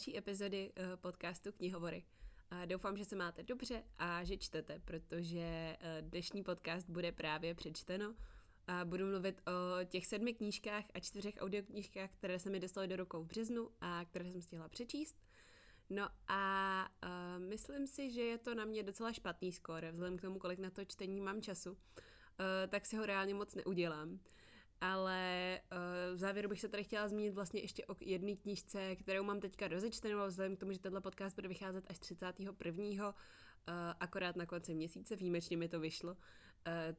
další epizody uh, podcastu Knihovory. Doufám, že se máte dobře a že čtete, protože uh, dnešní podcast bude právě přečteno a budu mluvit o těch sedmi knížkách a čtyřech audioknížkách, které se mi dostaly do rukou v březnu a které jsem stihla přečíst. No a uh, myslím si, že je to na mě docela špatný skóre, vzhledem k tomu, kolik na to čtení mám času, tak si ho reálně moc neudělám ale uh, v závěru bych se tady chtěla zmínit vlastně ještě o jedné knížce, kterou mám teďka rozečtenou, vzhledem k tomu, že tenhle podcast bude vycházet až 31. Uh, eh, akorát na konci měsíce, výjimečně mi to vyšlo, uh,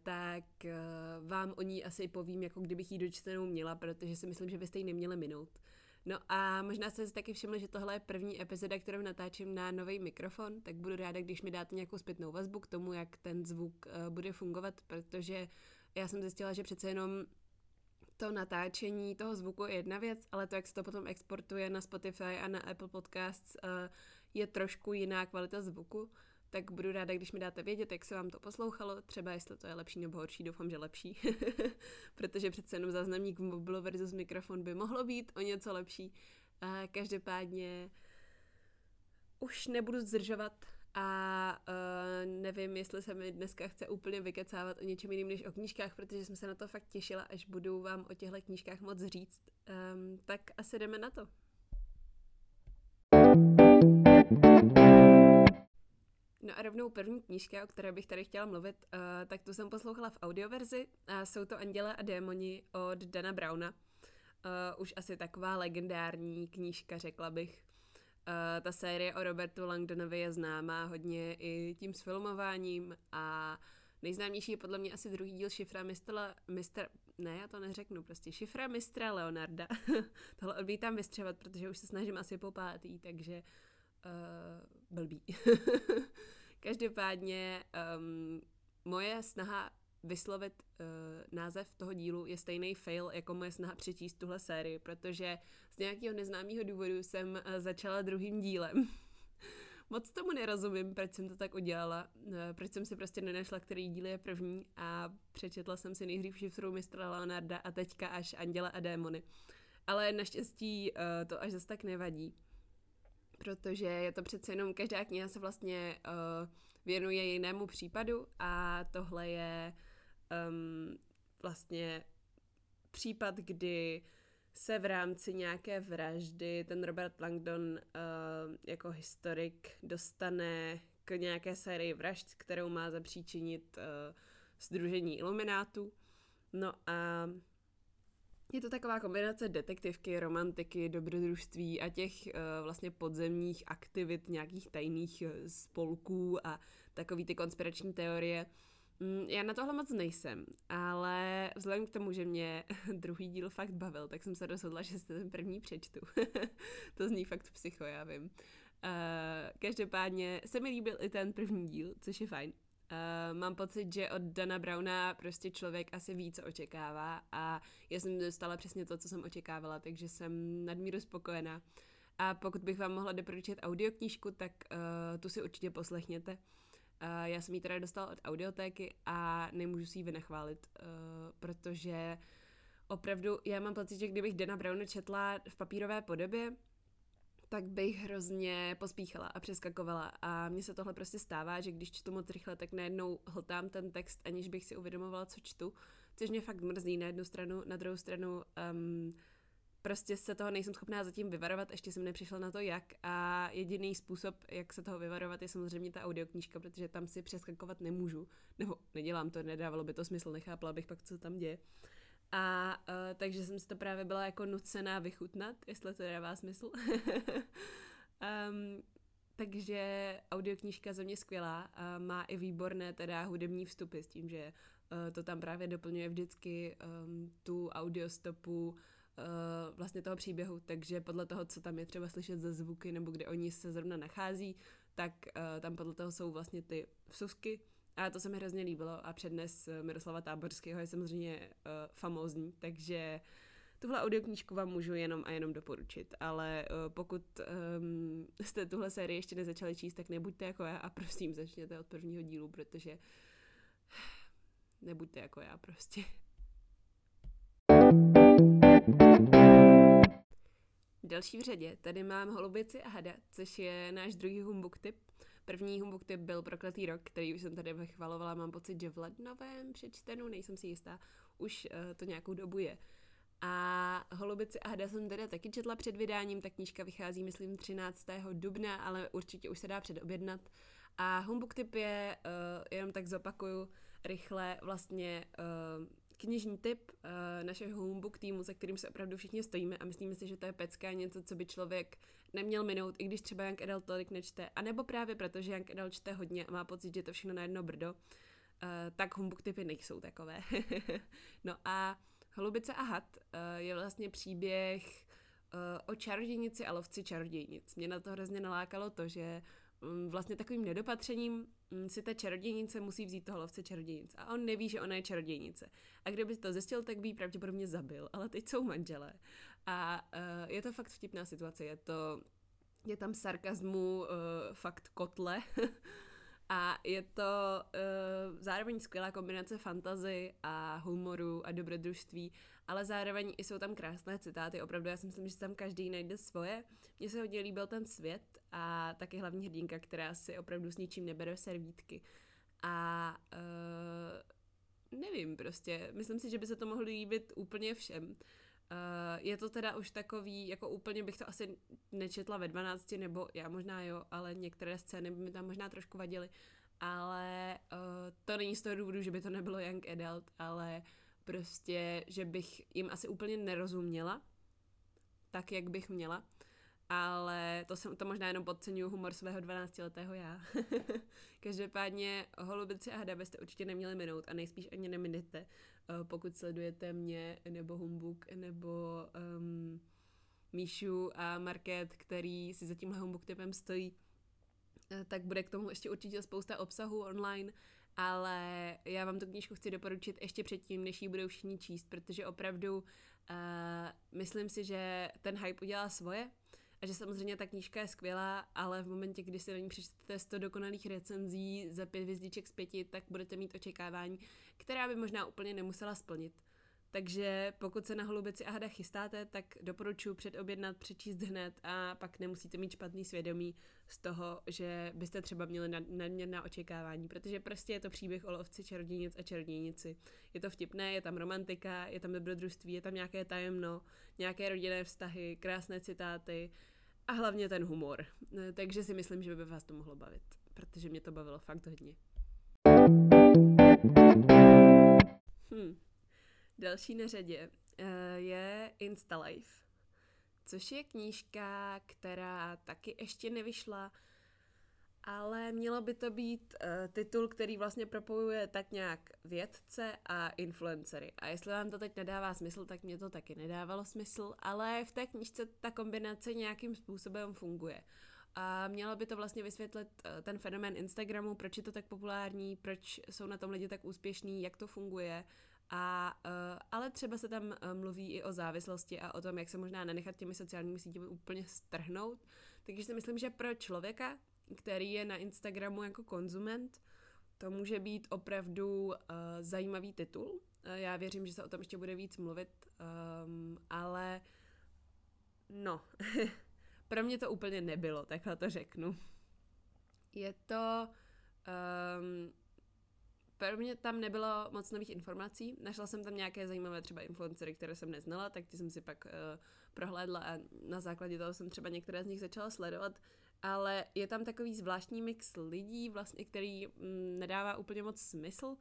tak uh, vám o ní asi povím, jako kdybych ji dočtenou měla, protože si myslím, že byste ji neměli minout. No a možná jste si taky všimli, že tohle je první epizoda, kterou natáčím na nový mikrofon, tak budu ráda, když mi dáte nějakou zpětnou vazbu k tomu, jak ten zvuk uh, bude fungovat, protože já jsem zjistila, že přece jenom to natáčení toho zvuku je jedna věc, ale to, jak se to potom exportuje na Spotify a na Apple Podcasts, uh, je trošku jiná kvalita zvuku, tak budu ráda, když mi dáte vědět, jak se vám to poslouchalo, třeba jestli to je lepší nebo horší, doufám, že lepší, protože přece jenom záznamník v mobilu versus mikrofon by mohlo být o něco lepší. Uh, každopádně už nebudu zdržovat a uh, nevím, jestli se mi dneska chce úplně vykecávat o něčem jiným než o knížkách, protože jsem se na to fakt těšila, až budu vám o těchto knížkách moc říct. Um, tak asi jdeme na to. No a rovnou první knížka, o které bych tady chtěla mluvit, uh, tak tu jsem poslouchala v audioverzi a jsou to Anděle a démoni od Dana Browna. Uh, už asi taková legendární knížka, řekla bych. Uh, ta série o Robertu Langdonovi je známá hodně i tím sfilmováním a nejznámější je podle mě asi druhý díl šifra mistra, mistra ne, já to neřeknu, prostě šifra mistra Leonarda. Tohle odmítám vystřevat, protože už se snažím asi po pátý, takže uh, blbý. Každopádně um, moje snaha vyslovit uh, název toho dílu je stejný fail jako moje snaha přečíst tuhle sérii, protože z nějakého neznámého důvodu jsem uh, začala druhým dílem. Moc tomu nerozumím, proč jsem to tak udělala, uh, proč jsem si prostě nenašla, který díl je první a přečetla jsem si nejdřív šifru mistra Leonarda a teďka až Anděla a démony. Ale naštěstí uh, to až zase tak nevadí, protože je to přece jenom, každá kniha se vlastně uh, věnuje jinému případu a tohle je um, vlastně případ, kdy se v rámci nějaké vraždy ten Robert Langdon uh, jako historik dostane k nějaké sérii vražd, kterou má zapříčinit uh, Združení Iluminátů. No a je to taková kombinace detektivky, romantiky, dobrodružství a těch uh, vlastně podzemních aktivit, nějakých tajných spolků a takový ty konspirační teorie, já na tohle moc nejsem, ale vzhledem k tomu, že mě druhý díl fakt bavil, tak jsem se rozhodla, že si ten první přečtu. to zní fakt psycho, já vím. Uh, každopádně se mi líbil i ten první díl, což je fajn. Uh, mám pocit, že od Dana Browna prostě člověk asi ví, co očekává a já jsem dostala přesně to, co jsem očekávala, takže jsem nadmíru spokojená. A pokud bych vám mohla doporučit audioknížku, tak uh, tu si určitě poslechněte. Uh, já jsem ji teda dostala od audiotéky a nemůžu si ji vynechválit, uh, protože opravdu já mám pocit, že kdybych Dana Browna četla v papírové podobě, tak bych hrozně pospíchala a přeskakovala. A mně se tohle prostě stává, že když čtu moc rychle, tak najednou hltám ten text, aniž bych si uvědomovala, co čtu, což mě fakt mrzí na jednu stranu, na druhou stranu um, prostě se toho nejsem schopná zatím vyvarovat, ještě jsem nepřišla na to jak a jediný způsob, jak se toho vyvarovat, je samozřejmě ta audioknížka, protože tam si přeskakovat nemůžu, nebo nedělám to, nedávalo by to smysl, nechápala bych pak, co tam děje. A uh, takže jsem si to právě byla jako nucená vychutnat, jestli to dává smysl. um, takže audioknížka za mě skvělá a má i výborné teda hudební vstupy s tím, že uh, to tam právě doplňuje vždycky um, tu audiostopu, uh, vlastně toho příběhu, takže podle toho, co tam je třeba slyšet ze zvuky nebo kde oni se zrovna nachází, tak uh, tam podle toho jsou vlastně ty vsuvky a to se mi hrozně líbilo a přednes Miroslava Táborského je samozřejmě uh, famózní, takže tuhle audioknížku vám můžu jenom a jenom doporučit, ale uh, pokud um, jste tuhle sérii ještě nezačali číst, tak nebuďte jako já a prosím začněte od prvního dílu, protože nebuďte jako já prostě. Další v řadě tady mám Holubici a hada, což je náš druhý humbuk tip. První humbuk tip byl Prokletý rok, který už jsem tady vychvalovala, mám pocit, že v lednovém přečtenu, nejsem si jistá, už uh, to nějakou dobu je. A Holubici a hada jsem teda taky četla před vydáním, ta knížka vychází, myslím, 13. dubna, ale určitě už se dá předobjednat. A humbuk tip je, uh, jenom tak zopakuju, rychle vlastně uh, knižní tip uh, našeho homebook týmu, se kterým se opravdu všichni stojíme a myslíme si, že to je pecka něco, co by člověk neměl minout, i když třeba Young Adult tolik nečte, anebo právě proto, že Young Adult čte hodně a má pocit, že to všechno na jedno brdo, uh, tak homebook typy nejsou takové. no a Holubice a had uh, je vlastně příběh o čarodějnici a lovci čarodějnic. Mě na to hrozně nalákalo to, že um, vlastně takovým nedopatřením si ta čarodějnice musí vzít toho lovce čarodějnic. A on neví, že ona je čarodějnice. A kdyby to zjistil, tak by ji pravděpodobně zabil. Ale teď jsou manželé. A uh, je to fakt vtipná situace. Je to, je tam sarkazmu uh, fakt kotle. A je to uh, zároveň skvělá kombinace fantazy a humoru a dobrodružství, ale zároveň jsou tam krásné citáty. Opravdu já si myslím, že tam každý najde svoje. Mně se hodně líbil ten svět a taky hlavní hrdinka, která si opravdu s ničím nebere servítky. A uh, nevím, prostě, myslím si, že by se to mohlo líbit úplně všem. Uh, je to teda už takový, jako úplně bych to asi nečetla ve 12, nebo já možná jo, ale některé scény by mi tam možná trošku vadily. Ale uh, to není z toho důvodu, že by to nebylo young adult, ale prostě, že bych jim asi úplně nerozuměla, tak, jak bych měla ale to jsem to možná jenom podceňuju humor svého 12-letého já. Každopádně holubici a hada byste určitě neměli minout a nejspíš ani neminete, uh, pokud sledujete mě nebo Humbuk nebo um, Míšu a Market, který si za tímhle Humbuk typem stojí, tak bude k tomu ještě určitě spousta obsahu online, ale já vám tu knížku chci doporučit ještě předtím, než ji budou všichni číst, protože opravdu uh, myslím si, že ten hype udělá svoje, a že samozřejmě ta knížka je skvělá, ale v momentě, kdy si na ní přečtete 100 dokonalých recenzí za pět hvězdiček z pěti, tak budete mít očekávání, která by možná úplně nemusela splnit. Takže pokud se na holubici a hada chystáte, tak doporučuji předobjednat, přečíst hned a pak nemusíte mít špatný svědomí z toho, že byste třeba měli nadměrná očekávání, protože prostě je to příběh o lovci čarodějnic a čarodějnici. Je to vtipné, je tam romantika, je tam dobrodružství, je tam nějaké tajemno, nějaké rodinné vztahy, krásné citáty, a hlavně ten humor. Eh, takže si myslím, že by vás to mohlo bavit, protože mě to bavilo fakt hodně. Hm. Další na řadě uh, je Instalife, což je knížka, která taky ještě nevyšla, ale mělo by to být uh, titul, který vlastně propojuje tak nějak vědce a influencery. A jestli vám to teď nedává smysl, tak mě to taky nedávalo smysl, ale v té knížce ta kombinace nějakým způsobem funguje. A mělo by to vlastně vysvětlit uh, ten fenomén Instagramu, proč je to tak populární, proč jsou na tom lidi tak úspěšní, jak to funguje. A, uh, ale třeba se tam uh, mluví i o závislosti a o tom, jak se možná nenechat těmi sociálními sítěmi úplně strhnout. Takže si myslím, že pro člověka, který je na Instagramu jako konzument, to může být opravdu uh, zajímavý titul. Uh, já věřím, že se o tom ještě bude víc mluvit, um, ale no, pro mě to úplně nebylo, takhle to řeknu. Je to... Um, pro mě tam nebylo moc nových informací. Našla jsem tam nějaké zajímavé třeba influencery, které jsem neznala, tak ty jsem si pak uh, prohlédla a na základě toho jsem třeba některé z nich začala sledovat ale je tam takový zvláštní mix lidí, vlastně, který mm, nedává úplně moc smysl,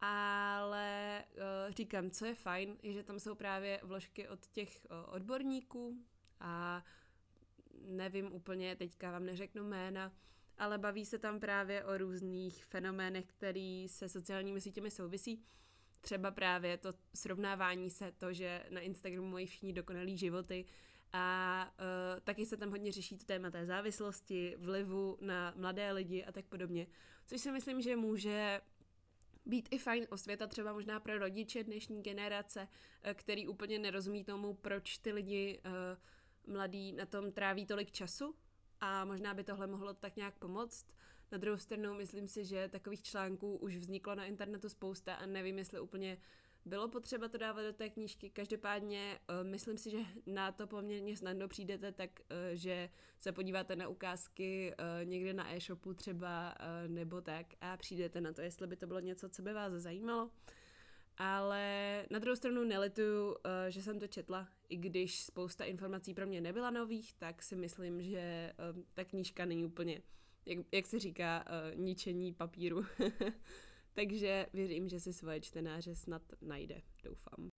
ale uh, říkám, co je fajn, je, že tam jsou právě vložky od těch uh, odborníků a nevím úplně, teďka vám neřeknu jména, ale baví se tam právě o různých fenoménech, který se sociálními sítěmi souvisí. Třeba právě to srovnávání se, to, že na Instagramu mají všichni dokonalý životy, a uh, taky se tam hodně řeší to téma té závislosti, vlivu na mladé lidi a tak podobně. Což si myslím, že může být i fajn osvěta třeba možná pro rodiče dnešní generace, uh, který úplně nerozumí tomu, proč ty lidi uh, mladí na tom tráví tolik času a možná by tohle mohlo tak nějak pomoct. Na druhou stranu myslím si, že takových článků už vzniklo na internetu spousta a nevím, jestli úplně bylo potřeba to dávat do té knížky. Každopádně uh, myslím si, že na to poměrně snadno přijdete, tak uh, že se podíváte na ukázky uh, někde na e-shopu třeba nebo tak a přijdete na to, jestli by to bylo něco, co by vás zajímalo. Ale na druhou stranu nelituju, uh, že jsem to četla, i když spousta informací pro mě nebyla nových, tak si myslím, že uh, ta knížka není úplně, jak, jak se říká, uh, ničení papíru. Takže věřím, že si svoje čtenáře snad najde, doufám.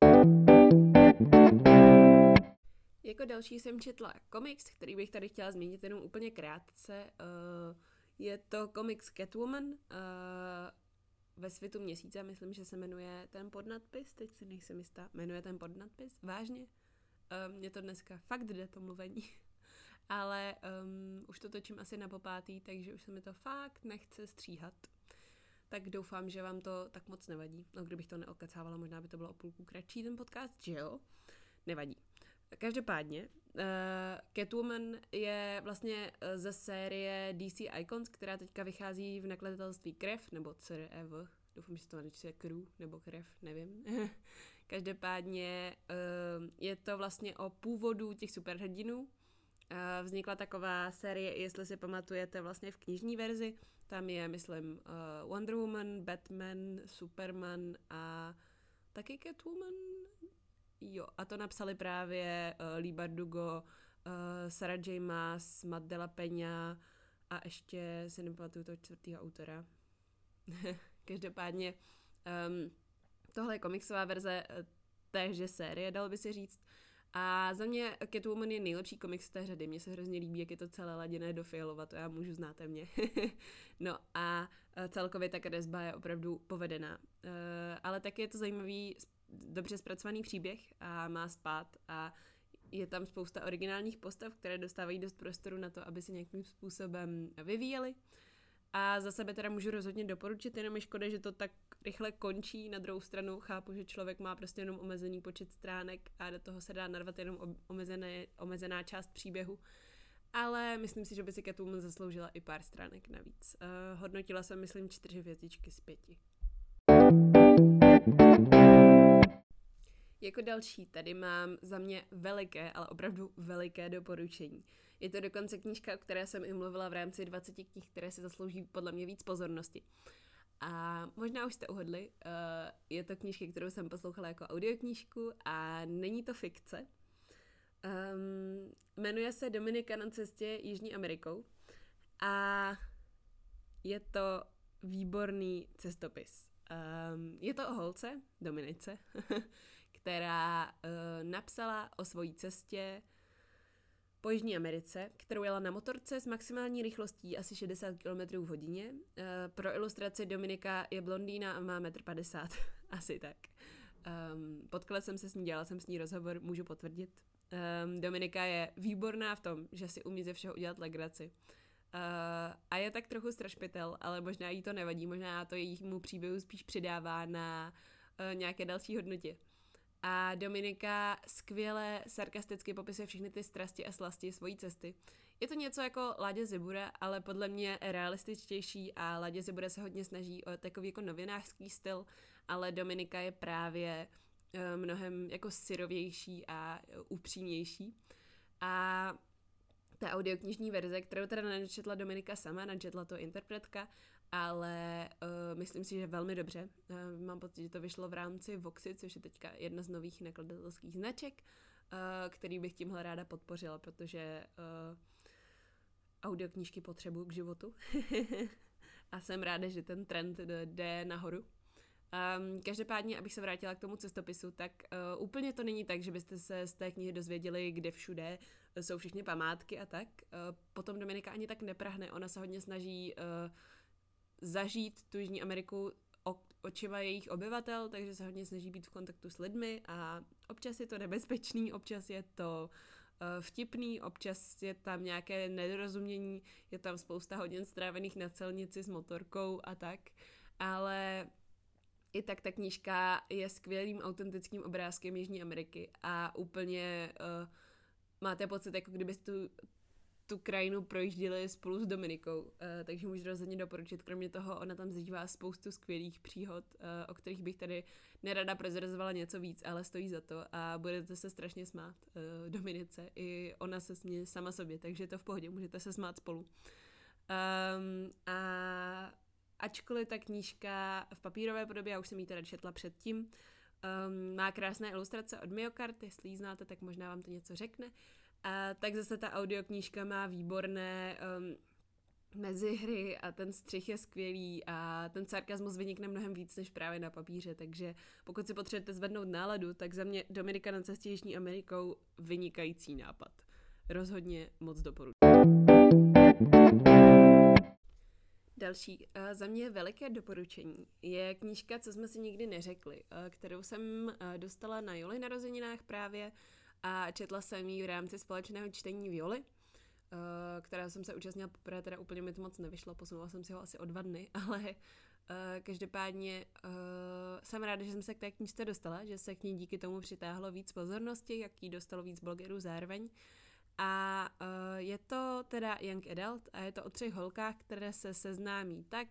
Jako další jsem četla komiks, který bych tady chtěla zmínit jenom úplně krátce. Je to komiks Catwoman ve světu měsíce, myslím, že se jmenuje ten podnadpis, teď si nejsem jistá, jmenuje ten podnadpis, vážně? Um, mě to dneska fakt jde to mluvení, ale um, už to točím asi na popátý, takže už se mi to fakt nechce stříhat tak doufám, že vám to tak moc nevadí. No, kdybych to neokecávala, možná by to bylo o půlku kratší ten podcast, že jo? Nevadí. Každopádně, Catwoman je vlastně eh, ze série DC Icons, která teďka vychází v nakladatelství Krev, nebo CREV, doufám, že se to jmenuje Crew, nebo Krev, nevím. Každopádně uh, je to vlastně o původu těch superhrdinů. Vznikla taková série, jestli si pamatujete, vlastně v knižní verzi, tam je, myslím, Wonder Woman, Batman, Superman a taky Catwoman. Jo, a to napsali právě uh, Lee Bardugo, uh, Sarah J. Maas, Matt Della Peña a ještě si nepamatuju toho čtvrtého autora. Každopádně um, tohle je komiksová verze téže série, dalo by se říct. A za mě Catwoman je nejlepší komiks z té řady. Mně se hrozně líbí, jak je to celé laděné do fialova, to já můžu, znáte mě. no a celkově ta kresba je opravdu povedená. Uh, ale taky je to zajímavý, dobře zpracovaný příběh a má spát a je tam spousta originálních postav, které dostávají dost prostoru na to, aby se nějakým způsobem vyvíjely. A za sebe teda můžu rozhodně doporučit, jenom je škoda, že to tak rychle končí. Na druhou stranu chápu, že člověk má prostě jenom omezený počet stránek a do toho se dá narvat jenom omezené, omezená část příběhu. Ale myslím si, že by si Catwoman zasloužila i pár stránek navíc. Uh, hodnotila jsem, myslím, čtyři hvězdičky z pěti. Jako další tady mám za mě veliké, ale opravdu veliké doporučení. Je to dokonce knížka, o které jsem i mluvila v rámci 20 knih, které si zaslouží podle mě víc pozornosti. A možná už jste uhodli, uh, je to knížka, kterou jsem poslouchala jako audioknížku a není to fikce. Um, jmenuje se Dominika na cestě Jižní Amerikou a je to výborný cestopis. Um, je to o holce, Dominice, která uh, napsala o svojí cestě po Jižní Americe, kterou jela na motorce s maximální rychlostí asi 60 km v hodině. Uh, pro ilustraci Dominika je blondýna a má 1,50 m. asi tak. Um, potkala jsem se s ní, dělala jsem s ní rozhovor, můžu potvrdit. Um, Dominika je výborná v tom, že si umí ze všeho udělat legraci. Uh, a je tak trochu strašpitel, ale možná jí to nevadí, možná to jejímu příběhu spíš přidává na uh, nějaké další hodnotě. A Dominika skvěle sarkasticky popisuje všechny ty strasti a slasti svojí cesty. Je to něco jako Ládě Zibura, ale podle mě realističtější a Ládě Zibura se hodně snaží o takový jako novinářský styl, ale Dominika je právě uh, mnohem jako syrovější a upřímnější. A ta audioknižní verze, kterou teda načetla Dominika sama, načetla to interpretka, ale uh, myslím si, že velmi dobře. Uh, mám pocit, že to vyšlo v rámci Voxy, což je teďka jedna z nových nakladatelských značek, uh, který bych tímhle ráda podpořila, protože uh, audioknížky potřebuju k životu. a jsem ráda, že ten trend jde nahoru. Um, každopádně, abych se vrátila k tomu cestopisu, tak uh, úplně to není tak, že byste se z té knihy dozvěděli, kde všude jsou všechny památky a tak. Uh, potom Dominika ani tak neprahne, ona se hodně snaží uh, zažít tu Jižní Ameriku očima jejich obyvatel, takže se hodně snaží být v kontaktu s lidmi a občas je to nebezpečný, občas je to uh, vtipný, občas je tam nějaké nedorozumění, je tam spousta hodin strávených na celnici s motorkou a tak, ale i tak ta knížka je skvělým autentickým obrázkem Jižní Ameriky a úplně uh, máte pocit, jako kdybyste tu tu krajinu projížděli spolu s Dominikou, uh, takže můžu rozhodně doporučit. Kromě toho, ona tam zažívá spoustu skvělých příhod, uh, o kterých bych tady nerada prozrazovala něco víc, ale stojí za to a budete se strašně smát uh, Dominice. I ona se směje sama sobě, takže to v pohodě, můžete se smát spolu. Um, a ačkoliv ta knížka v papírové podobě, já už jsem ji teda četla předtím, um, má krásné ilustrace od Myokart, jestli ji znáte, tak možná vám to něco řekne. A tak zase ta audioknížka má výborné um, mezihry a ten střih je skvělý a ten sarkazmus vynikne mnohem víc než právě na papíře, takže pokud si potřebujete zvednout náladu, tak za mě Dominika na cestě Jižní Amerikou vynikající nápad. Rozhodně moc doporučuji. Další uh, za mě veliké doporučení je knížka, co jsme si nikdy neřekli, uh, kterou jsem uh, dostala na Joli narozeninách právě a četla jsem ji v rámci společného čtení Violy, uh, která jsem se účastnila poprvé, teda úplně mi to moc nevyšlo, posunula jsem si ho asi o dva dny, ale každopádně jsem ráda, že jsem se k té knížce dostala, že se k ní díky tomu přitáhlo víc pozornosti, jak jí dostalo víc blogerů zároveň. A uh, je to teda Young Adult a je to o třech holkách, které se seznámí tak,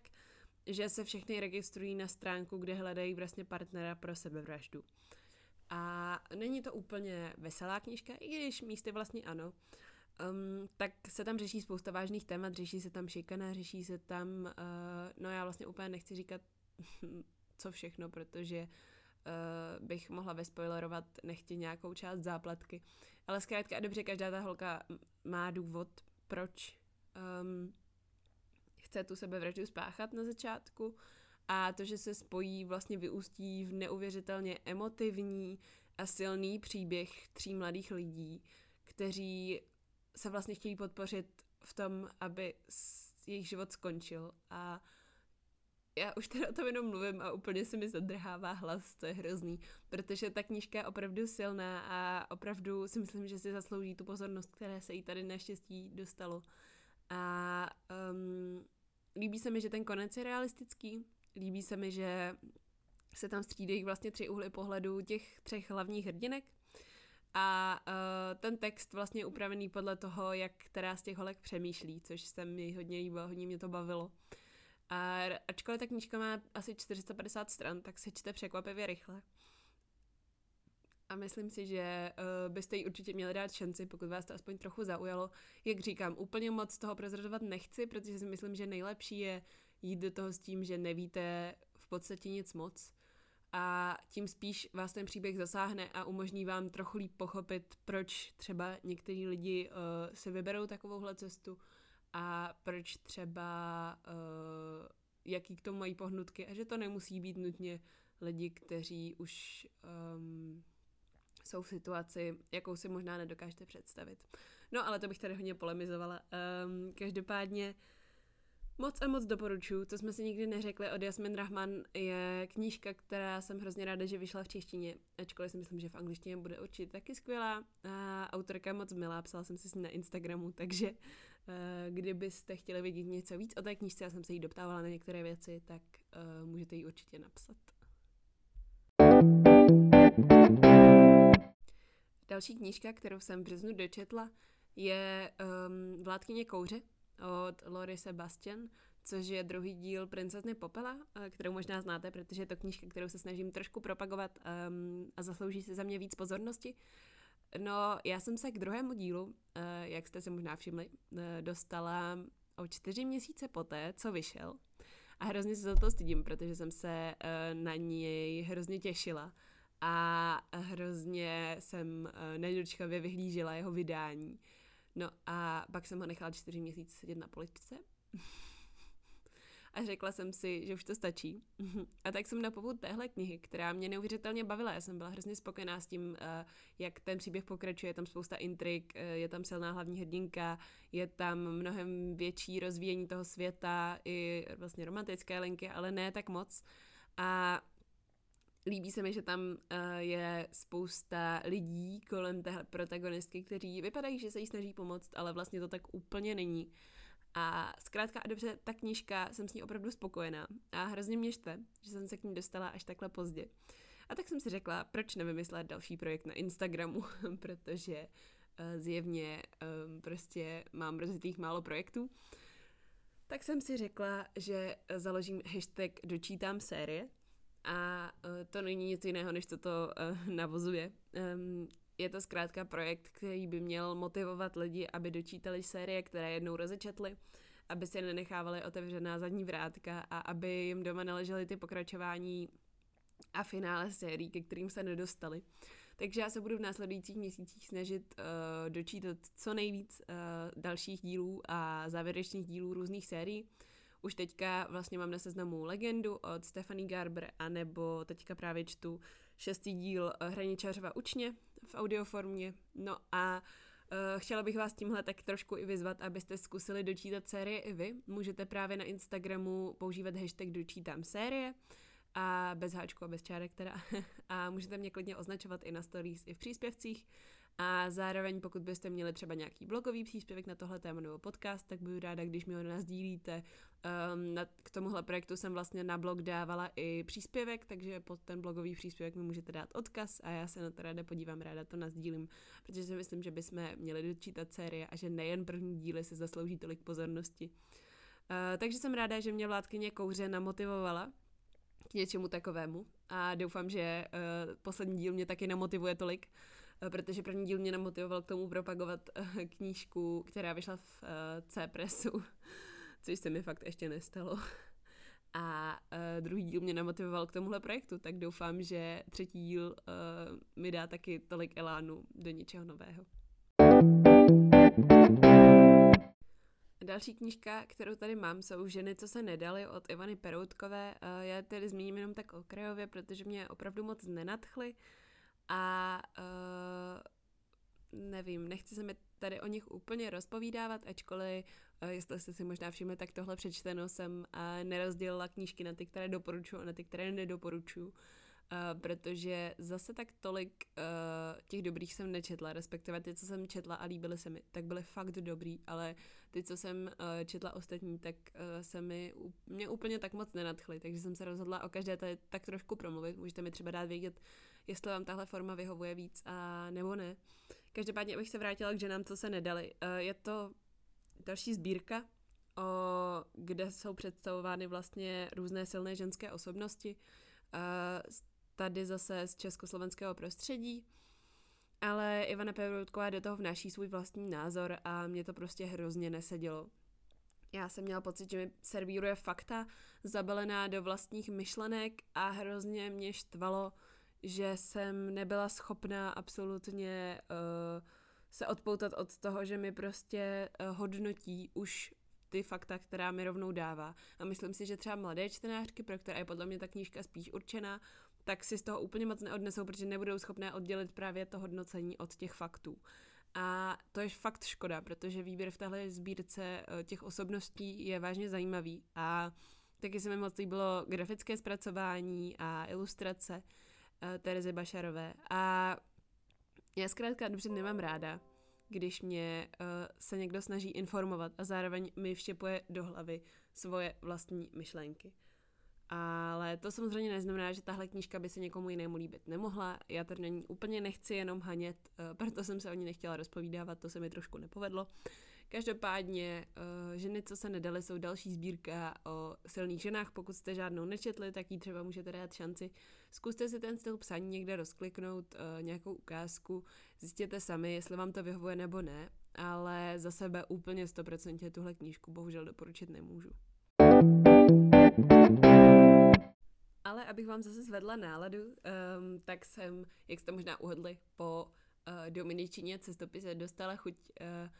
že se všechny registrují na stránku, kde hledají vlastně partnera pro sebevraždu. A není to úplně veselá knížka, i když místy vlastně ano. Um, tak se tam řeší spousta vážných témat, řeší se tam šikana, řeší se tam, uh, no já vlastně úplně nechci říkat co všechno, protože uh, bych mohla vyspoilerovat nechtě nějakou část záplatky. Ale zkrátka a dobře, každá ta holka má důvod, proč um, chce tu sebevraždu spáchat na začátku. A to, že se spojí, vlastně vyústí v neuvěřitelně emotivní a silný příběh tří mladých lidí, kteří se vlastně chtějí podpořit v tom, aby jejich život skončil. A já už teda o tom jenom mluvím a úplně se mi zadrhává hlas, to je hrozný, protože ta knížka je opravdu silná a opravdu si myslím, že si zaslouží tu pozornost, které se jí tady naštěstí dostalo. A um, líbí se mi, že ten konec je realistický, líbí se mi, že se tam střídají vlastně tři úhly pohledu těch třech hlavních hrdinek a uh, ten text vlastně je upravený podle toho, jak která z těch holek přemýšlí, což se mi hodně líbilo, hodně mě to bavilo. A ačkoliv ta knížka má asi 450 stran, tak se čte překvapivě rychle. A myslím si, že uh, byste jí určitě měli dát šanci, pokud vás to aspoň trochu zaujalo. Jak říkám, úplně moc toho prozrazovat nechci, protože si myslím, že nejlepší je jít do toho s tím, že nevíte v podstatě nic moc a tím spíš vás ten příběh zasáhne a umožní vám trochu líp pochopit, proč třeba některý lidi uh, si vyberou takovouhle cestu a proč třeba uh, jaký k tomu mají pohnutky a že to nemusí být nutně lidi, kteří už um, jsou v situaci, jakou si možná nedokážete představit. No ale to bych tady hodně polemizovala. Um, každopádně Moc a moc doporučuji, to jsme si nikdy neřekli od Jasmin Rahman, je knížka, která jsem hrozně ráda, že vyšla v češtině, ačkoliv si myslím, že v angličtině bude určitě taky skvělá. A autorka moc milá, psala jsem si s ní na Instagramu, takže kdybyste chtěli vidět něco víc o té knížce, já jsem se jí doptávala na některé věci, tak uh, můžete jí určitě napsat. Další knížka, kterou jsem v březnu dočetla, je um, Vládkyně kouře od Lori Sebastian, což je druhý díl Princezny Popela, eh, kterou možná znáte, protože je to knížka, kterou se snažím trošku propagovat um, a zaslouží si za mě víc pozornosti. No, já jsem se k druhému dílu, uh, jak jste si možná všimli, uh, dostala o čtyři měsíce poté, co vyšel. A hrozně se za to stydím, protože jsem se uh, na něj hrozně těšila a hrozně jsem nedočkavě vyhlížela jeho vydání. No a pak jsem ho nechala čtyři měsíce sedět na poličce. A řekla jsem si, že už to stačí. a tak jsem na popud téhle knihy, která mě neuvěřitelně bavila, já jsem byla hrozně spokojená s tím, eh, jak ten příběh pokračuje, je tam spousta intrik, eh, je tam silná hlavní hrdinka, je tam mnohem větší rozvíjení toho světa, i vlastně romantické linky, ale ne tak moc. A Líbí se mi, že tam uh, je spousta lidí kolem té protagonistky, kteří vypadají, že se jí snaží pomoct, ale vlastně to tak úplně není. A zkrátka a dobře, ta knížka, jsem s ní opravdu spokojená a hrozně mě štve, že jsem se k ní dostala až takhle pozdě. A tak jsem si řekla, proč nevymyslet další projekt na Instagramu, protože zjevně um, prostě mám rozjetých málo projektů, tak jsem si řekla, že založím hashtag dočítám série a uh, to není nic jiného, než to to navozuje. Je to zkrátka projekt, který by měl motivovat lidi, aby dočítali série, které jednou rozečetli, aby si nenechávali otevřená zadní vrátka a aby jim doma naležely ty pokračování a finále sérií, ke kterým se nedostali. Takže já se budu v následujících měsících snažit uh, dočítat co nejvíc uh, dalších dílů a závěrečných dílů různých sérií. Už teďka vlastně mám na seznamu Legendu od Stephanie Garber, anebo teďka právě čtu šestý díl eh, Hraničařova učně v audioformě. No a Uh, chtěla bych vás tímhle tak trošku i vyzvat, abyste zkusili dočítat série i vy. Můžete právě na Instagramu používat hashtag dočítám série a bez háčku a bez čárek teda. a můžete mě klidně označovat i na stories, i v příspěvcích. A zároveň, pokud byste měli třeba nějaký blogový příspěvek na tohle téma nebo podcast, tak budu ráda, když mi ho nazdílíte. Um, na, k tomuhle projektu jsem vlastně na blog dávala i příspěvek, takže pod ten blogový příspěvek mi můžete dát odkaz a já se na to ráda podívám, ráda to nazdílím, protože si myslím, že bychom měli dočítat série a že nejen první díly se zaslouží tolik pozornosti. Uh, takže jsem ráda, že mě vládkyně kouře namotivovala k něčemu takovému a doufám, že uh, poslední díl mě taky namotivuje tolik, uh, protože první díl mě namotivoval k tomu propagovat uh, knížku, která vyšla v uh, C-presu, což se mi fakt ještě nestalo. A uh, druhý díl mě namotivoval k tomuhle projektu, tak doufám, že třetí díl uh, mi dá taky tolik elánu do něčeho nového. Další knížka, kterou tady mám, jsou Ženy, co se nedaly od Ivany Peroutkové. Eh, já tedy zmíním jenom tak okrajově, protože mě opravdu moc nenadchly a uh, nevím, nechci se mi tady o nich úplně rozpovídávat, ačkoliv, uh, jestli jste si možná všimli, tak tohle přečteno jsem uh, nerozdělila knížky na ty, které doporučuji a na ty, které nedoporučuji. Uh, protože zase tak tolik uh, těch dobrých jsem nečetla, respektive ty, co jsem četla a líbily se mi, tak byly fakt dobrý, ale ty, co jsem uh, četla ostatní, tak uh, se mi mě úplně tak moc nenadchly, takže jsem se rozhodla o každé tady tak trošku promluvit. Můžete mi třeba dát vědět, jestli vám tahle forma vyhovuje víc a nebo ne. Každopádně, abych se vrátila k ženám, co se nedali. Uh, je to další sbírka, o, kde jsou představovány vlastně různé silné ženské osobnosti. Uh, tady zase z československého prostředí, ale Ivana Peroutková do toho vnáší svůj vlastní názor a mě to prostě hrozně nesedělo. Já jsem měla pocit, že mi servíruje fakta zabalená do vlastních myšlenek a hrozně mě štvalo, že jsem nebyla schopná absolutně uh, se odpoutat od toho, že mi prostě uh, hodnotí už ty fakta, která mi rovnou dává. A myslím si, že třeba mladé čtenářky, pro které je podle mě ta knížka spíš určená, tak si z toho úplně moc neodnesou, protože nebudou schopné oddělit právě to hodnocení od těch faktů. A to je fakt škoda, protože výběr v téhle sbírce eh, těch osobností je vážně zajímavý a taky se mi moc líbilo grafické zpracování a ilustrace Terezy Bašarové. A já zkrátka dobře nemám ráda, když mě uh, se někdo snaží informovat a zároveň mi vštěpuje do hlavy svoje vlastní myšlenky. Ale to samozřejmě neznamená, že tahle knížka by se někomu jinému líbit nemohla. Já to není úplně nechci jenom hanět, uh, proto jsem se o ní nechtěla rozpovídávat, to se mi trošku nepovedlo. Každopádně uh, ženy, co se nedaly, jsou další sbírka o silných ženách. Pokud jste žádnou nečetli, tak jí třeba můžete dát šanci. Zkuste si ten styl psaní někde rozkliknout, uh, nějakou ukázku, zjistěte sami, jestli vám to vyhovuje nebo ne, ale za sebe úplně 100% tuhle knížku bohužel doporučit nemůžu. Ale abych vám zase zvedla náladu, um, tak jsem, jak jste možná uhodli, po uh, Dominičině cestopise dostala chuť uh,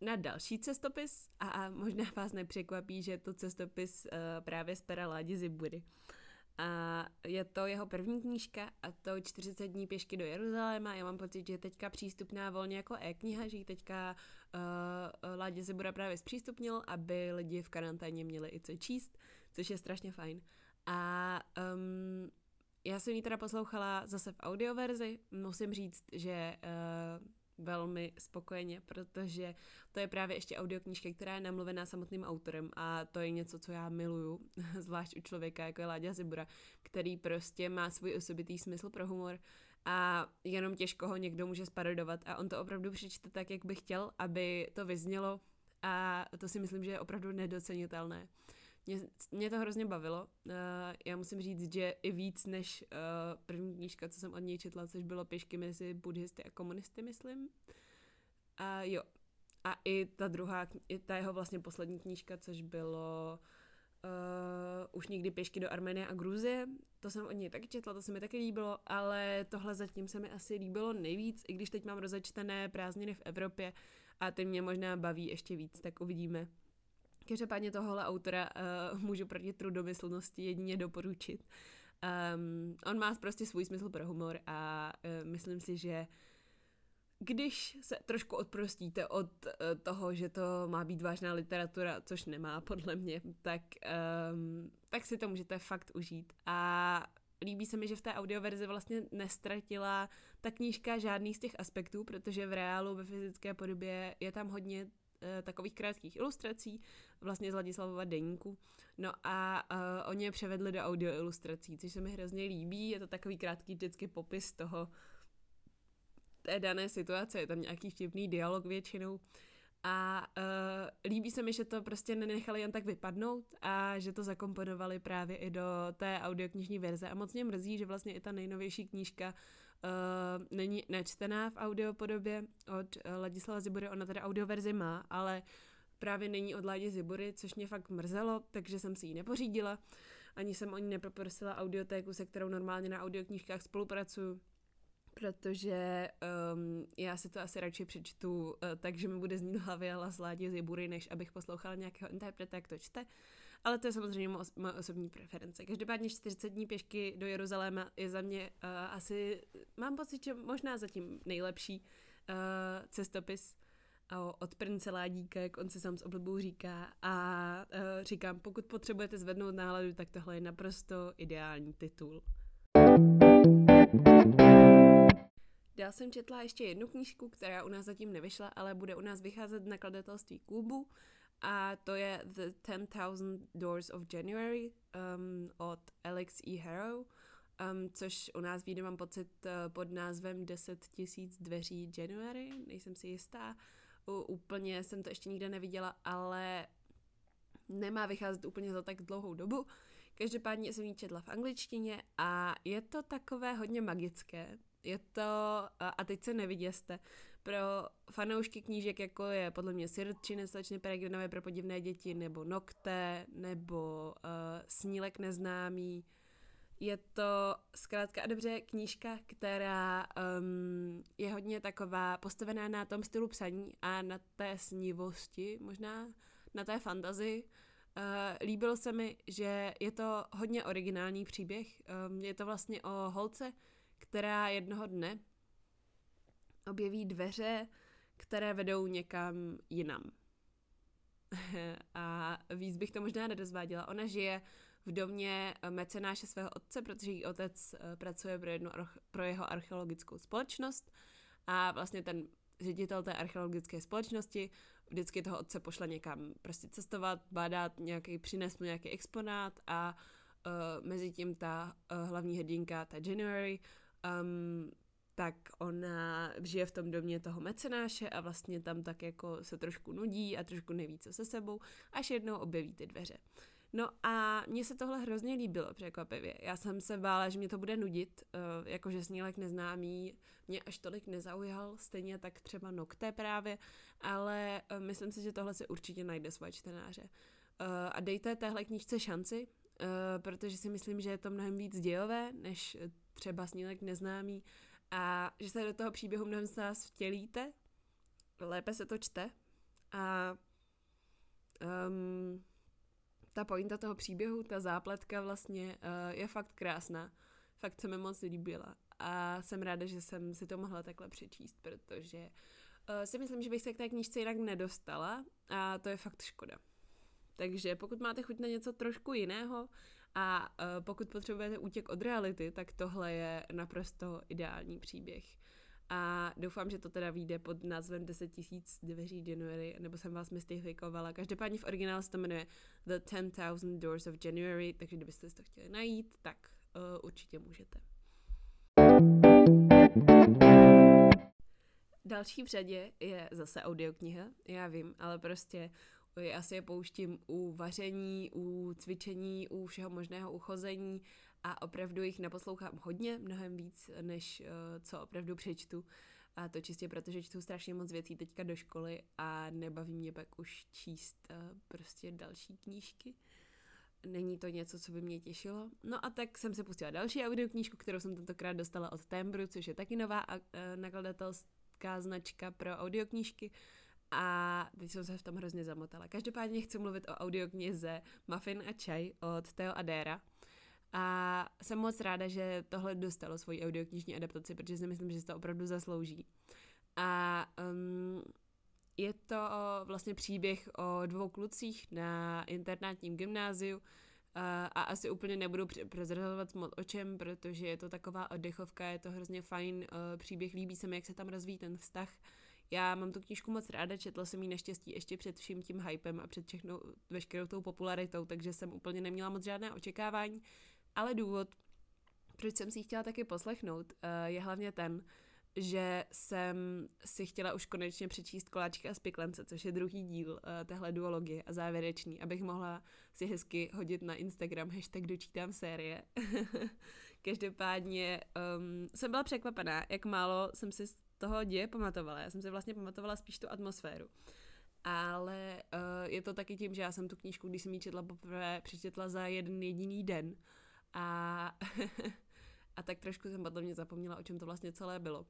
na další cestopis a možná vás nepřekvapí, že to cestopis uh, právě z pera Ládi Zibury. A je to jeho první knížka a to 40 dní pěšky do Jeruzaléma. Já mám pocit, že je teďka přístupná volně jako e-kniha, že ji teďka uh, Ládě Zibura právě zpřístupnil, aby lidi v karanténě měli i co číst, což je strašně fajn. A um, já jsem ji teda poslouchala zase v audioverzi. Musím říct, že uh, velmi spokojeně, protože to je právě ještě audioknížka, která je namluvená samotným autorem a to je něco, co já miluju, zvlášť u člověka jako je Láďa Zibura, který prostě má svůj osobitý smysl pro humor a jenom těžko ho někdo může sparodovat a on to opravdu přečte tak, jak by chtěl, aby to vyznělo a to si myslím, že je opravdu nedocenitelné. Mě, mě to hrozně bavilo. Uh, já musím říct, že i víc než uh, první knížka, co jsem od něj četla, což bylo Pěšky mezi buddhisty a komunisty, myslím. A jo. A i ta druhá, i ta jeho vlastně poslední knížka, což bylo uh, už někdy pěšky do Arménie a Gruzie. To jsem od něj taky četla, to se mi taky líbilo, ale tohle zatím se mi asi líbilo nejvíc, i když teď mám rozečtené prázdniny v Evropě a ty mě možná baví ještě víc, tak uvidíme. Každopádně tohle autora uh, můžu proti trudomyslnosti jedině doporučit. Um, on má prostě svůj smysl pro humor a uh, myslím si, že když se trošku odprostíte od uh, toho, že to má být vážná literatura, což nemá podle mě, tak, um, tak si to můžete fakt užít. A líbí se mi, že v té audioverzi vlastně nestratila ta knížka žádný z těch aspektů, protože v reálu ve fyzické podobě je tam hodně takových krátkých ilustrací, vlastně z Ladislavova deníku. No a uh, oni je převedli do audio ilustrací, což se mi hrozně líbí. Je to takový krátký vždycky popis toho, té dané situace, je tam nějaký vtipný dialog většinou. A uh, líbí se mi, že to prostě nenechali jen tak vypadnout a že to zakomponovali právě i do té audioknižní verze. A moc mě mrzí, že vlastně i ta nejnovější knížka uh, není načtená v audiopodobě od uh, Ladislava Zibory. Ona teda audioverzi má, ale právě není od Ládě Zibory, což mě fakt mrzelo, takže jsem si ji nepořídila. Ani jsem o ní nepoprosila audiotéku, se kterou normálně na audioknížkách spolupracuju protože um, já si to asi radši přečtu uh, tak, že mi bude znít hlavě hlas Ládě Zibury, než abych poslouchala nějakého interpreta, jak to čte. Ale to je samozřejmě moje, osobní preference. Každopádně 40 dní pěšky do Jeruzaléma je za mě uh, asi, mám pocit, že možná zatím nejlepší uh, cestopis uh, od prince Ládíka, jak on se sám s oblibou říká. A uh, říkám, pokud potřebujete zvednout náladu, tak tohle je naprosto ideální titul. Dál jsem četla ještě jednu knížku, která u nás zatím nevyšla, ale bude u nás vycházet v nakladatelství Kubu a to je The 10,000 Doors of January um, od Alex E. Harrow, um, což u nás vyjde, mám pocit, uh, pod názvem 10 tisíc dveří January, nejsem si jistá, U, úplně jsem to ještě nikde neviděla, ale nemá vycházet úplně za tak dlouhou dobu. Každopádně jsem ji četla v angličtině a je to takové hodně magické, je to, a teď se neviděste, pro fanoušky knížek, jako je podle mě Sirčiny, slečny Peregrinové pro podivné děti, nebo Nokte, nebo uh, Snílek neznámý. Je to zkrátka a dobře knížka, která um, je hodně taková postavená na tom stylu psaní a na té snivosti, možná na té fantazii. Uh, líbilo se mi, že je to hodně originální příběh. Um, je to vlastně o holce, která jednoho dne objeví dveře, které vedou někam jinam. a víc bych to možná nedozváděla. Ona žije v domě mecenáše svého otce, protože její otec eh, pracuje pro, jednu, pro jeho archeologickou společnost a vlastně ten ředitel té archeologické společnosti vždycky toho otce pošle někam prostě cestovat, bádat nějaký, přines mu nějaký exponát a uh, mezi tím ta uh, hlavní hrdinka, ta January, um, tak ona žije v tom domě toho mecenáše a vlastně tam tak jako se trošku nudí a trošku neví, co se sebou, až jednou objeví ty dveře. No a mně se tohle hrozně líbilo překvapivě. Já jsem se bála, že mě to bude nudit, uh, jakože snílek neznámý mě až tolik nezaujal, stejně tak třeba Nokte právě, ale uh, myslím si, že tohle se určitě najde svoje čtenáře. Uh, a dejte téhle knížce šanci, protože si myslím, že je to mnohem víc dějové, než třeba snílek neznámý a že se do toho příběhu mnohem z nás vtělíte, lépe se to čte a um, ta pointa toho příběhu, ta zápletka vlastně uh, je fakt krásná. Fakt se mi moc líbila a jsem ráda, že jsem si to mohla takhle přečíst, protože uh, si myslím, že bych se k té knížce jinak nedostala a to je fakt škoda. Takže pokud máte chuť na něco trošku jiného, a uh, pokud potřebujete útěk od reality, tak tohle je naprosto ideální příběh. A doufám, že to teda vyjde pod názvem 10 tisíc dveří January, nebo jsem vás mystifikovala. Každopádně v originálu se to jmenuje The 10,000 Doors of January, takže kdybyste to chtěli najít, tak uh, určitě můžete. Další v řadě je zase audiokniha, já vím, ale prostě já si je pouštím u vaření, u cvičení, u všeho možného uchození a opravdu jich naposlouchám hodně, mnohem víc, než uh, co opravdu přečtu. A to čistě proto, že čtu strašně moc věcí teďka do školy a nebaví mě pak už číst uh, prostě další knížky. Není to něco, co by mě těšilo. No a tak jsem se pustila další audioknížku, kterou jsem tentokrát dostala od Tembru, což je taky nová uh, nakladatelská značka pro audioknížky. A teď jsem se v tom hrozně zamotala. Každopádně chci mluvit o audioknize Muffin a čaj od Theo Adera. A jsem moc ráda, že tohle dostalo svoji audioknižní adaptaci, protože si myslím, že se to opravdu zaslouží. A um, je to vlastně příběh o dvou klucích na internátním gymnáziu a, a asi úplně nebudu prezrazovat moc o čem, protože je to taková oddechovka, je to hrozně fajn uh, příběh, líbí se mi, jak se tam rozvíjí ten vztah. Já mám tu knížku moc ráda, četla jsem ji naštěstí ještě před vším tím hypem a před všechnou, veškerou tou popularitou, takže jsem úplně neměla moc žádné očekávání. Ale důvod, proč jsem si ji chtěla taky poslechnout, eh, je hlavně ten, že jsem si chtěla už konečně přečíst Koláčka a spiklence, což je druhý díl uh, téhle duologie a závěrečný, abych mohla si hezky hodit na Instagram hashtag dočítám série. Každopádně um, jsem byla překvapená, jak málo jsem si z toho děje pamatovala. Já jsem si vlastně pamatovala spíš tu atmosféru. Ale uh, je to taky tím, že já jsem tu knížku, když jsem ji četla poprvé, přečetla za jeden jediný den. A, a tak trošku jsem podle mě zapomněla, o čem to vlastně celé bylo.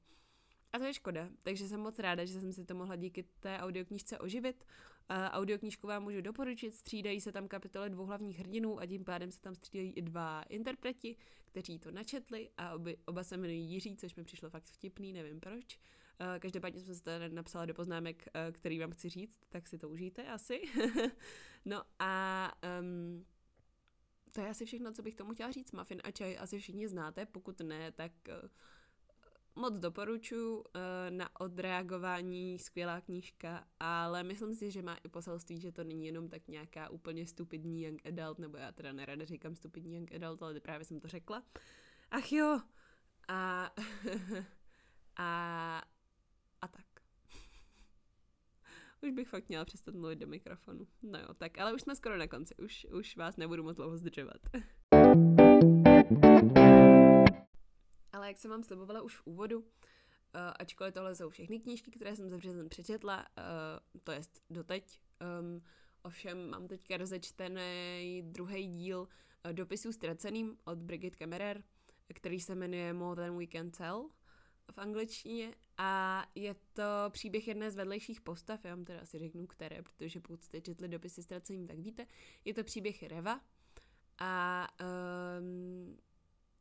A to je škoda, takže jsem moc ráda, že jsem si to mohla díky té audioknížce oživit. Uh, audioknížku vám můžu doporučit, střídají se tam kapitole dvou hlavních hrdinů a tím pádem se tam střídají i dva interpreti, kteří to načetli a oby, oba se jmenují Jiří, což mi přišlo fakt vtipný, nevím proč. Uh, každopádně jsem se to napsala do poznámek, uh, který vám chci říct, tak si to užijte asi. no a um, to je asi všechno, co bych tomu chtěla říct. Muffin a čaj asi všichni znáte, pokud ne, tak uh, moc doporučuji uh, na odreagování, skvělá knížka, ale myslím si, že má i poselství, že to není jenom tak nějaká úplně stupidní young adult, nebo já teda nerada říkám stupidní young adult, ale právě jsem to řekla. Ach jo! A, a, a tak. už bych fakt měla přestat mluvit do mikrofonu. No jo, tak, ale už jsme skoro na konci, už, už vás nebudu moc dlouho zdržovat. jak jsem vám slibovala už v úvodu, uh, ačkoliv tohle jsou všechny knížky, které jsem za březen přečetla, uh, to jest doteď, um, ovšem mám teďka rozečtený druhý díl uh, dopisů ztraceným od Brigitte Kemmerer, který se jmenuje More Than We Can Tell v angličtině. A je to příběh jedné z vedlejších postav, já vám teda asi řeknu které, protože pokud jste četli dopisy ztraceným, tak víte, je to příběh Reva a um,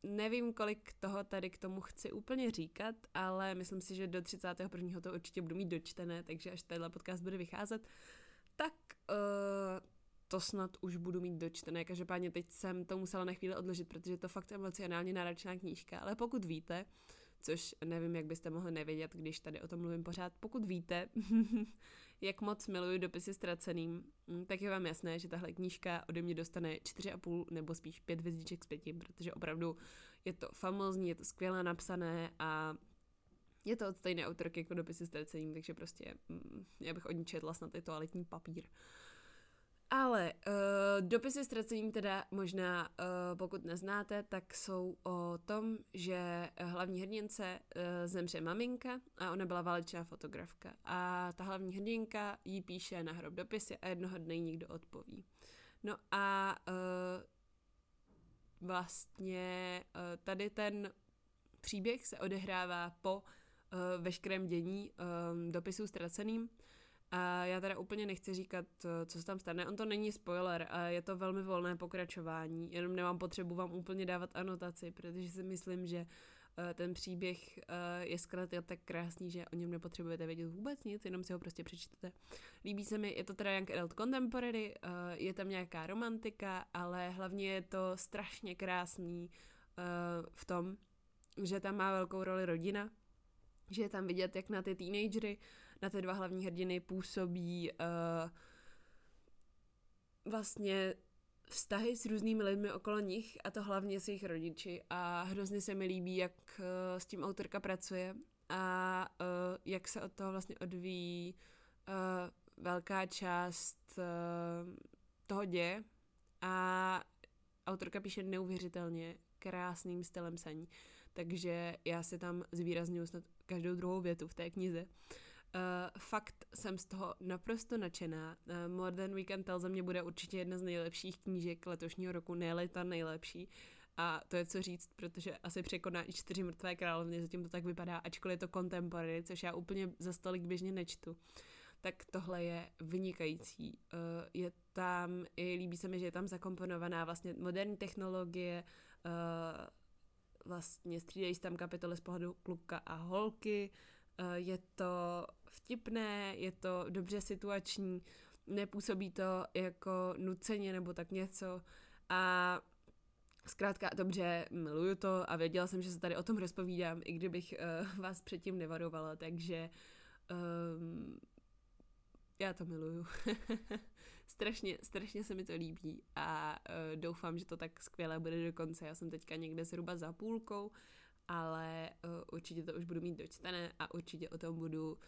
nevím, kolik toho tady k tomu chci úplně říkat, ale myslím si, že do 31. to určitě budu mít dočtené, takže až tenhle podcast bude vycházet, tak uh, to snad už budu mít dočtené. Každopádně teď jsem to musela na chvíli odložit, protože je to fakt emocionálně náročná knížka, ale pokud víte, což nevím, jak byste mohli nevědět, když tady o tom mluvím pořád, pokud víte, jak moc miluju dopisy ztraceným, mm, tak je vám jasné, že tahle knížka ode mě dostane 4,5 nebo spíš 5 hvězdiček z 5, protože opravdu je to famózní, je to skvěle napsané a je to od stejné autorky jako dopisy ztraceným, takže prostě mm, já bych od ní četla snad i toaletní papír. Uh, ale uh, dopisy ztracením teda možná, uh, pokud neznáte, tak jsou o tom, že hlavní hrdince uh, zemře maminka a ona byla válečná fotografka. A ta hlavní hrdinka jí píše na hrob dopisy a jednoho dne někdo odpoví. No a uh, vlastně uh, tady ten příběh se odehrává po uh, veškerém dění um, dopisů ztraceným a já teda úplně nechci říkat, co se tam stane. On to není spoiler a je to velmi volné pokračování. Jenom nemám potřebu vám úplně dávat anotaci, protože si myslím, že eh, ten příběh eh, je zkrátka tak krásný, že o něm nepotřebujete vědět vůbec nic, jenom si ho prostě přečtete. Líbí se mi, je to teda Young Adult Contemporary, eh, je tam nějaká romantika, ale hlavně je to strašně krásný v tom, že tam má velkou roli rodina, že je tam vidět, jak na ty teenagery na ty dva hlavní hrdiny působí uh, vlastně vztahy s různými lidmi okolo nich, a to hlavně s jejich rodiči. A hrozně se mi líbí, jak uh, s tím autorka pracuje a uh, jak se od toho vlastně odvíjí uh, velká část uh, toho děje. A autorka píše neuvěřitelně krásným stylem saní. Takže já si tam zvýraznuju snad každou druhou větu v té knize. Uh, fakt jsem z toho naprosto nadšená. Uh, More Than We Can Tell za mě bude určitě jedna z nejlepších knížek letošního roku, ne ta nejlepší. A to je co říct, protože asi překoná i čtyři mrtvé královny, zatím to tak vypadá, ačkoliv je to contemporary, což já úplně za stolik běžně nečtu. Tak tohle je vynikající. Uh, je tam, i líbí se mi, že je tam zakomponovaná vlastně moderní technologie, uh, vlastně střídají se tam kapitoly z pohledu kluka a holky, eh, je to vtipné, je to dobře situační, nepůsobí to jako nuceně nebo tak něco a zkrátka dobře, miluju to a věděla jsem, že se tady o tom rozpovídám, i kdybych uh, vás předtím nevarovala, takže um, já to miluju. strašně, strašně se mi to líbí a uh, doufám, že to tak skvěle bude do konce. Já jsem teďka někde zhruba za půlkou, ale uh, určitě to už budu mít dočtené a určitě o tom budu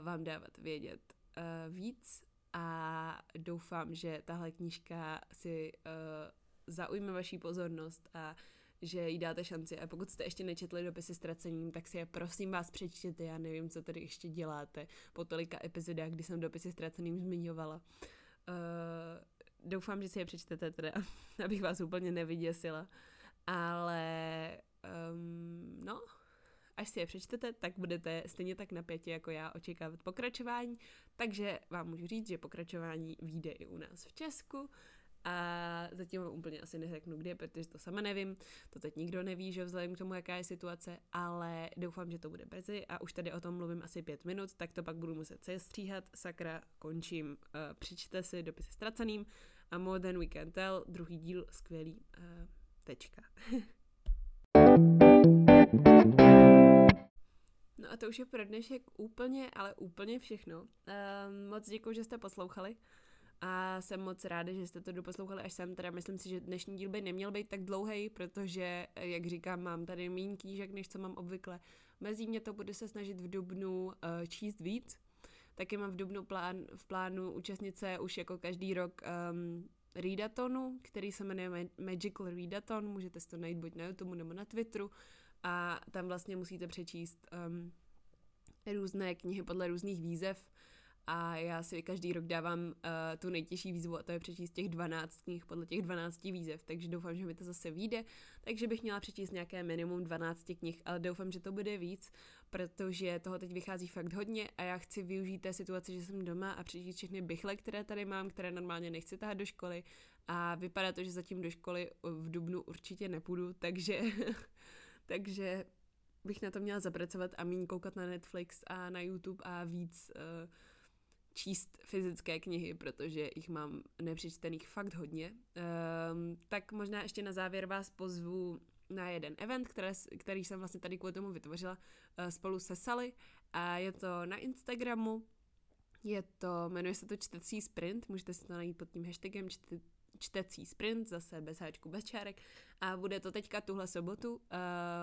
vám dávat vědět uh, víc a doufám, že tahle knížka si uh, zaujme vaší pozornost a že jí dáte šanci. A pokud jste ještě nečetli dopisy ztracením, tak si je prosím vás přečtěte. Já nevím, co tady ještě děláte po tolika epizodách, kdy jsem dopisy ztraceným zmiňovala. Uh, doufám, že si je přečtete teda, abych vás úplně nevyděsila. Ale um, no, až si je přečtete, tak budete stejně tak napětě jako já očekávat pokračování. Takže vám můžu říct, že pokračování vyjde i u nás v Česku. A zatím vám úplně asi neřeknu kde, protože to sama nevím, to teď nikdo neví, že vzhledem k tomu, jaká je situace, ale doufám, že to bude brzy a už tady o tom mluvím asi pět minut, tak to pak budu muset stříhat. sakra, končím, uh, si dopisy ztraceným a More Than We Can Tell, druhý díl, skvělý, uh, tečka. No a to už je pro dnešek úplně, ale úplně všechno. Um, moc děkuji, že jste poslouchali a jsem moc ráda, že jste to doposlouchali až sem. Teda myslím si, že dnešní díl by neměl být tak dlouhý, protože, jak říkám, mám tady méně knížek, než co mám obvykle. Mezi mě to budu se snažit v Dubnu uh, číst víc. Taky mám v Dubnu plán, v plánu účastnice už jako každý rok um, readatonu, který se jmenuje Magical Readaton, můžete si to najít buď na YouTube nebo na Twitteru a tam vlastně musíte přečíst um, různé knihy podle různých výzev. A já si každý rok dávám uh, tu nejtěžší výzvu a to je přečíst těch 12 knih podle těch 12 výzev, takže doufám, že mi to zase vyjde, takže bych měla přečíst nějaké minimum 12 knih, ale doufám, že to bude víc, protože toho teď vychází fakt hodně a já chci využít té situace, že jsem doma a přečíst všechny bychle, které tady mám, které normálně nechci tahat do školy. A vypadá to, že zatím do školy v Dubnu určitě nepůjdu, takže, takže bych na to měla zapracovat a méně koukat na Netflix a na YouTube a víc uh, číst fyzické knihy, protože jich mám nepřečtených fakt hodně. Um, tak možná ještě na závěr vás pozvu na jeden event, které, který jsem vlastně tady kvůli tomu vytvořila uh, spolu se Sally. A je to na Instagramu, je to, jmenuje se to Čtecí sprint, můžete si to najít pod tím hashtagem čte, čtecí sprint, zase bez háčku, bez čárek. A bude to teďka tuhle sobotu, uh,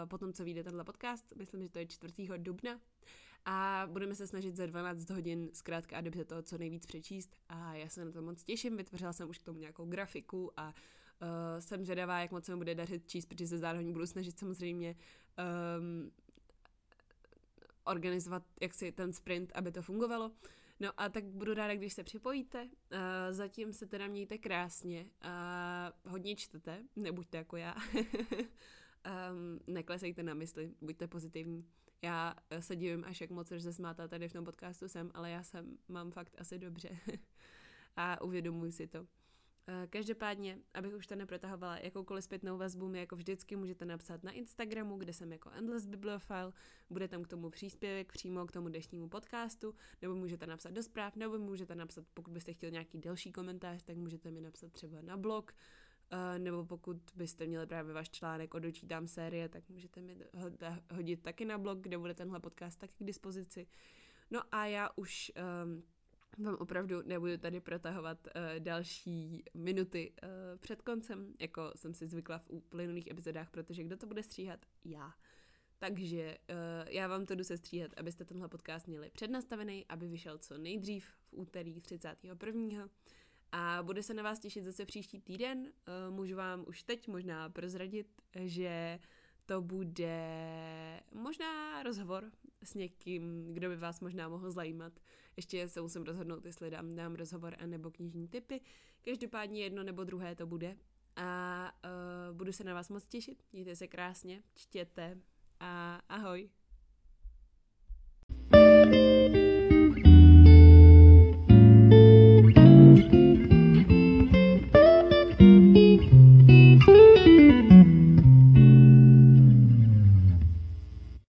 potom co vyjde tenhle podcast, myslím, že to je 4. dubna a budeme se snažit za 12 hodin zkrátka a dobře to co nejvíc přečíst a já se na to moc těším, vytvořila jsem už k tomu nějakou grafiku a uh, jsem zvědavá, jak moc se mi bude dařit číst, protože se zároveň budu snažit samozřejmě um, organizovat jaksi ten sprint, aby to fungovalo. No a tak budu ráda, když se připojíte. Zatím se teda mějte krásně. Uh, hodně čtete, nebuďte jako já. neklesejte na mysli, buďte pozitivní. Já se divím, až jak moc se smáta tady v tom podcastu jsem, ale já jsem, mám fakt asi dobře a uvědomuji si to. Eh, každopádně, abych už to neprotahovala, jakoukoliv zpětnou vazbu mi jako vždycky můžete napsat na Instagramu, kde jsem jako Endless Bibliophile, bude tam k tomu příspěvek přímo k tomu dnešnímu podcastu, nebo můžete napsat do zpráv, nebo můžete napsat, pokud byste chtěl nějaký delší komentář, tak můžete mi napsat třeba na blog, Uh, nebo pokud byste měli právě váš článek o dočítám série, tak můžete mi hodit taky na blog, kde bude tenhle podcast taky k dispozici. No a já už um, vám opravdu nebudu tady protahovat uh, další minuty uh, před koncem, jako jsem si zvykla v uplynulých epizodách, protože kdo to bude stříhat? Já. Takže uh, já vám to jdu se stříhat, abyste tenhle podcast měli přednastavený, aby vyšel co nejdřív v úterý 31. A bude se na vás těšit zase příští týden. Uh, můžu vám už teď možná prozradit, že to bude možná rozhovor s někým, kdo by vás možná mohl zajímat. Ještě se musím rozhodnout, jestli dám, dám rozhovor a nebo knižní typy. Každopádně jedno nebo druhé to bude. A uh, budu se na vás moc těšit. Mějte se krásně, čtěte a ahoj.